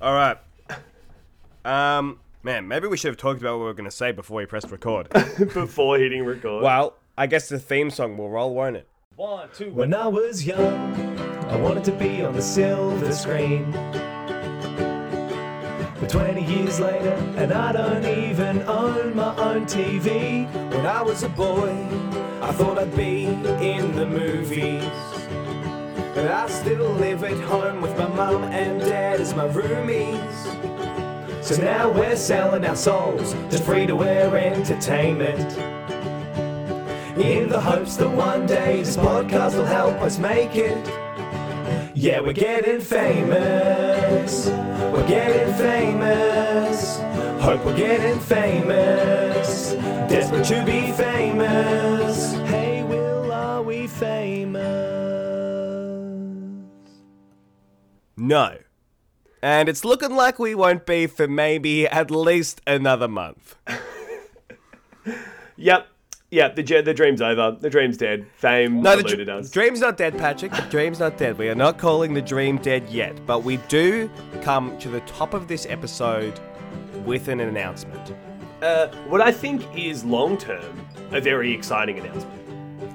All right. Um, man, maybe we should have talked about what we were going to say before we pressed record. Before hitting record. well, I guess the theme song will roll, won't it? One, two, When I was young, I wanted to be on the silver screen. But 20 years later, and I don't even own my own TV. When I was a boy, I thought I'd be in the movies. But I still live at home with my mum and dad as my roomies. So now we're selling our souls to free to air entertainment. In the hopes that one day this podcast will help us make it. Yeah, we're getting famous. We're getting famous. Hope we're getting famous. Desperate to be famous. No. And it's looking like we won't be for maybe at least another month. Yep. Yep. The, the dream's over. The dream's dead. Fame No, the dr- us. dream's not dead, Patrick. The dream's not dead. We are not calling the dream dead yet, but we do come to the top of this episode with an announcement. uh, what I think is long term a very exciting announcement.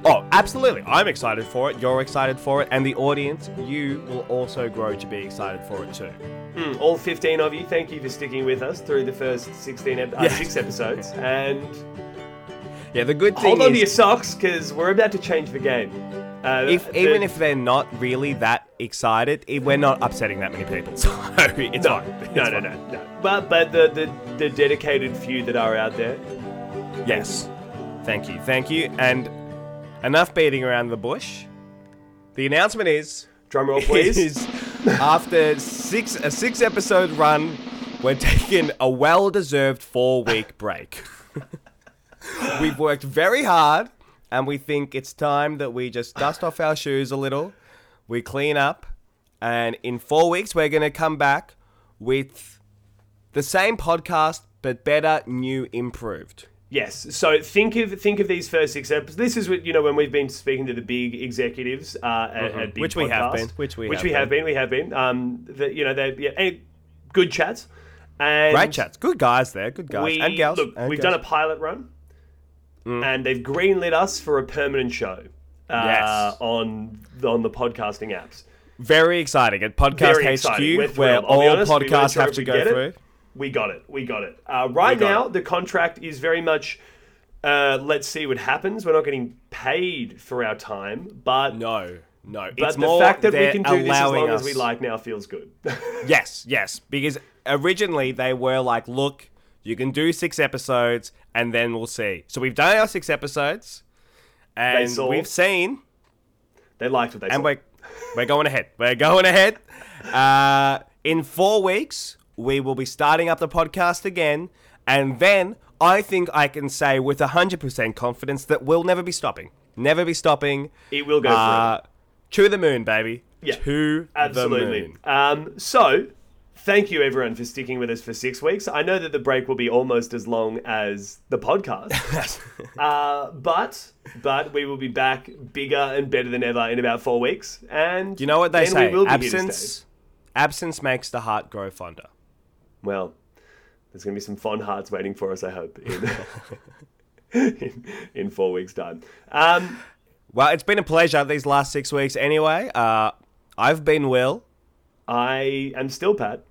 Oh, absolutely. I'm excited for it. You're excited for it. And the audience, you will also grow to be excited for it too. Mm, all 15 of you, thank you for sticking with us through the first 16 ep- uh, six episodes. And Yeah, the good thing hold on to your is, socks because we're about to change the game. Uh, if, the- even if they're not really that excited, i- we're not upsetting that many people. So it's no, fine. It's no, no, no, no. But but the, the the dedicated few that are out there, Yes. Thank you. Thank you. And enough beating around the bush. The announcement is drum roll please. is after six a six episode run, we're taking a well deserved four week break. We've worked very hard and we think it's time that we just dust off our shoes a little. We clean up and in four weeks we're gonna come back with the same podcast but better, new, improved. Yes. So think of think of these first six episodes. This is what you know when we've been speaking to the big executives uh, at, at big Mm-hmm. Which we have been, which we which have we have been. been. We have been. Um, the, you know they yeah, good chats. And Great chats. Good guys there. Good guys. We, and gals. Look, and we've done a pilot run, Mm. and they've greenlit us for a permanent show. Uh, Yes. On on the podcasting apps. Very exciting. At Podcast Very HQ, exciting. Where all honest, podcasts sure have to go through. it. We got it. We got it. Uh, right got now, it. the contract is very much. Uh, let's see what happens. We're not getting paid for our time, but No, no. but it's the more fact that we can do this as long us. as we like now feels good. Yes, yes. Because originally they were like, look, you can do six episodes and then we'll see. So we've done our six episodes and saw. we've seen they liked what they and saw. we're, we're going ahead. We're going ahead. Uh, in four weeks, we will be starting up the podcast again. And then I think I can say with 100% confidence that we'll never be stopping. Never be stopping. It will go Uh, to the moon, baby. Yeah, To the Absolutely. moon. Um, so, thank you everyone for sticking with us for six weeks. I know that the break will be almost as long as the podcast, uh, but but we will be back bigger and better than ever in about four weeks. And You know what they say? We will be here to stay. Absence, absence makes the heart grow fonder. Well, there's going to be some fond hearts waiting for us. I hope in in, in four weeks' time. Um, Well, it's been a pleasure these last six weeks. Anyway, uh, I've been Will, I am still Pat.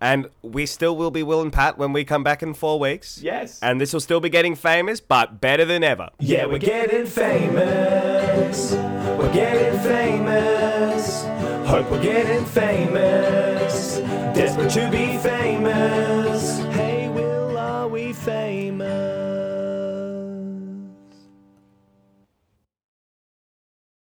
and we still will be Will and Pat when we come back in four weeks. Yes. And this will still be getting famous, but better than ever. Yeah, we're getting famous. We're getting famous. Hope we're getting famous. Desperate to be famous.